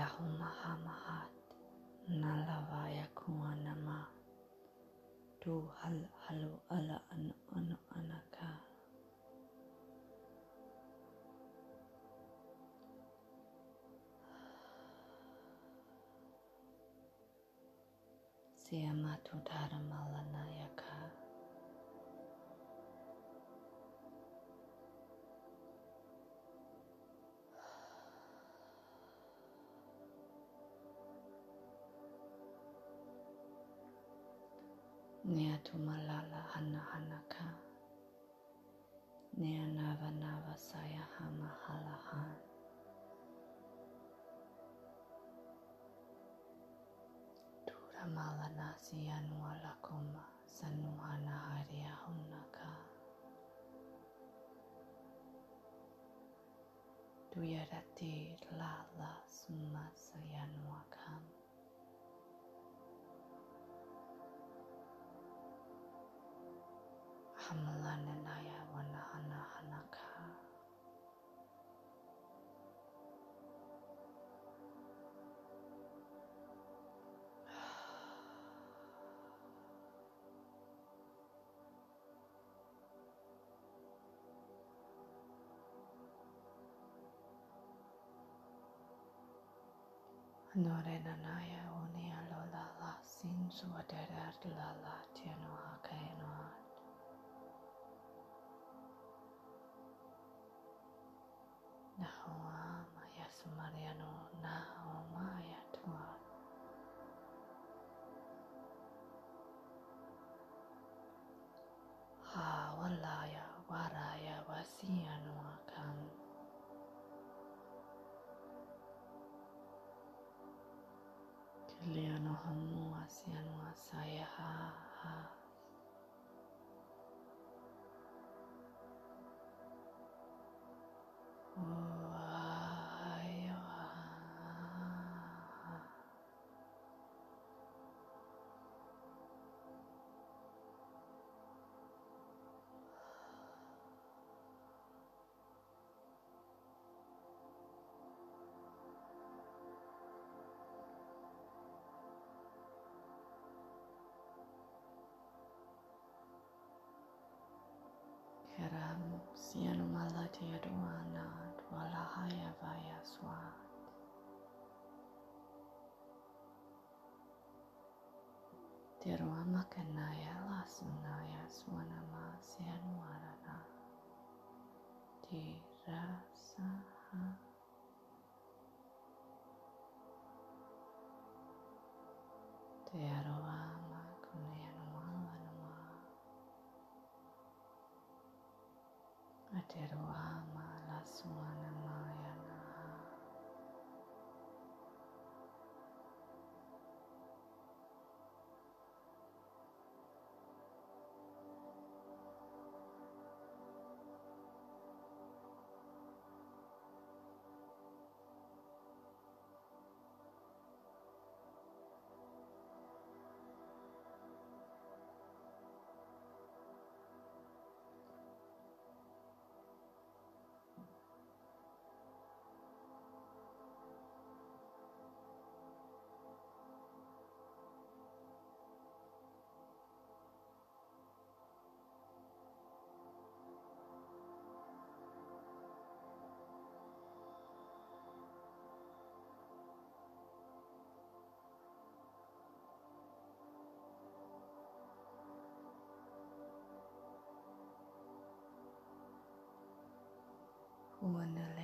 Yahumahamahat Nalavaya Kuanama. Du Hal Halu Ala Anu Anu Anaka. Siamatu Dharamalana Yaka سينوى لكم سنوها نهاريهن Duyarati lala summa sayanwakam. Hamalananai. Norenanaya unia lola la sin suadera la la tiano hakainoat. Nahoa maya sumariano naho maya tuat. Ha walaya waraya wasiano Rahmu wasian wasaya ha ha. Aduana dwala haya vaya swat. Tirwama kanaya lasunaya swanama sianu arana. Tirasaha. Tearoama 我的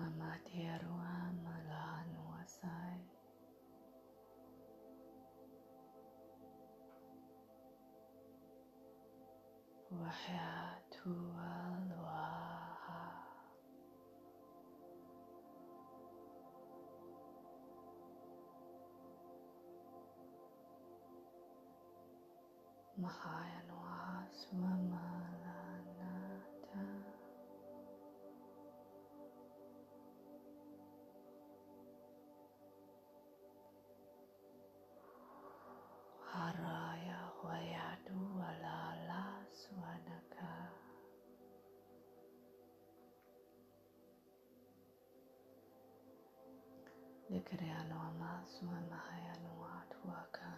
અમાથી અરવા મલાનું અસાય وحياة الواحة محايا الواس وما Likariano ama swamahaya noa tuaka.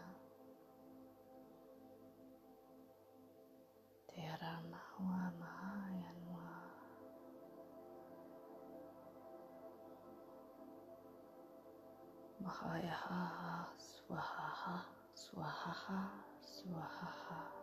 Te arama hua mahaya noa. Mahaya haha swahaha swahaha swahaha.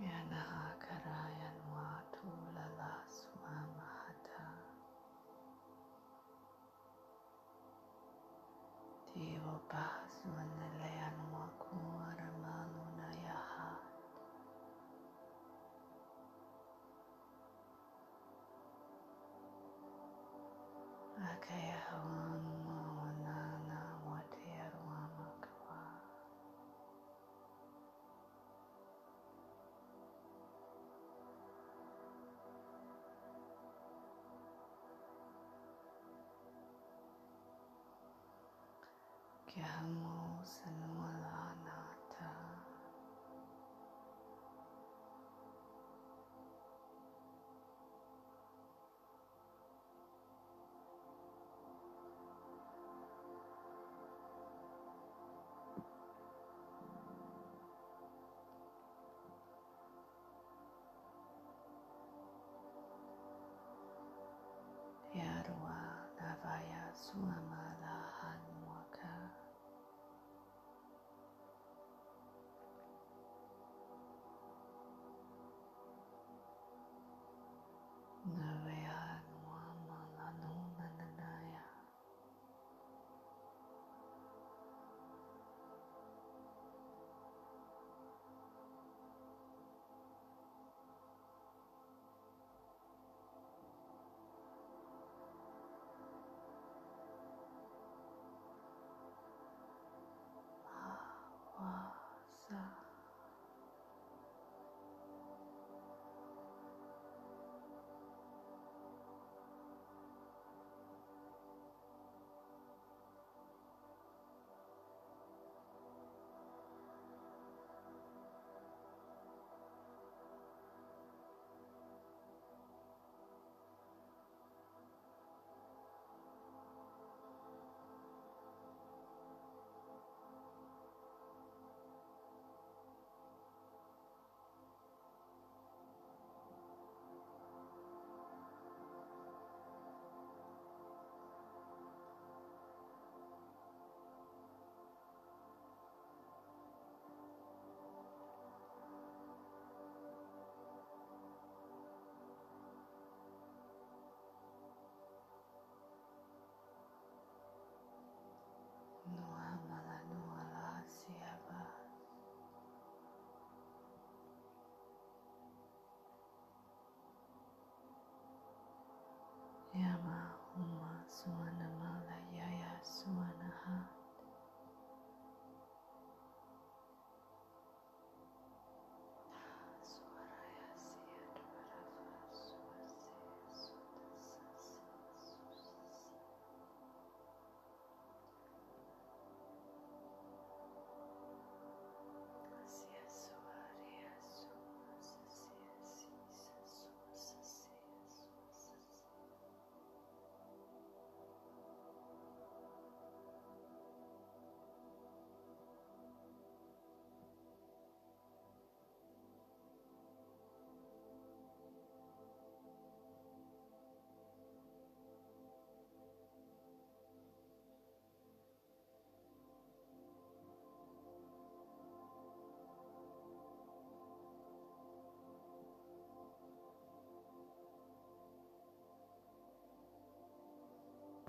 Yanaha karayan watu lala swamahata. Tiwo paswanalayan waku aramaluna yahat. Akaya que a ramosa não lá. E a rua da vaia sua mãe. this one.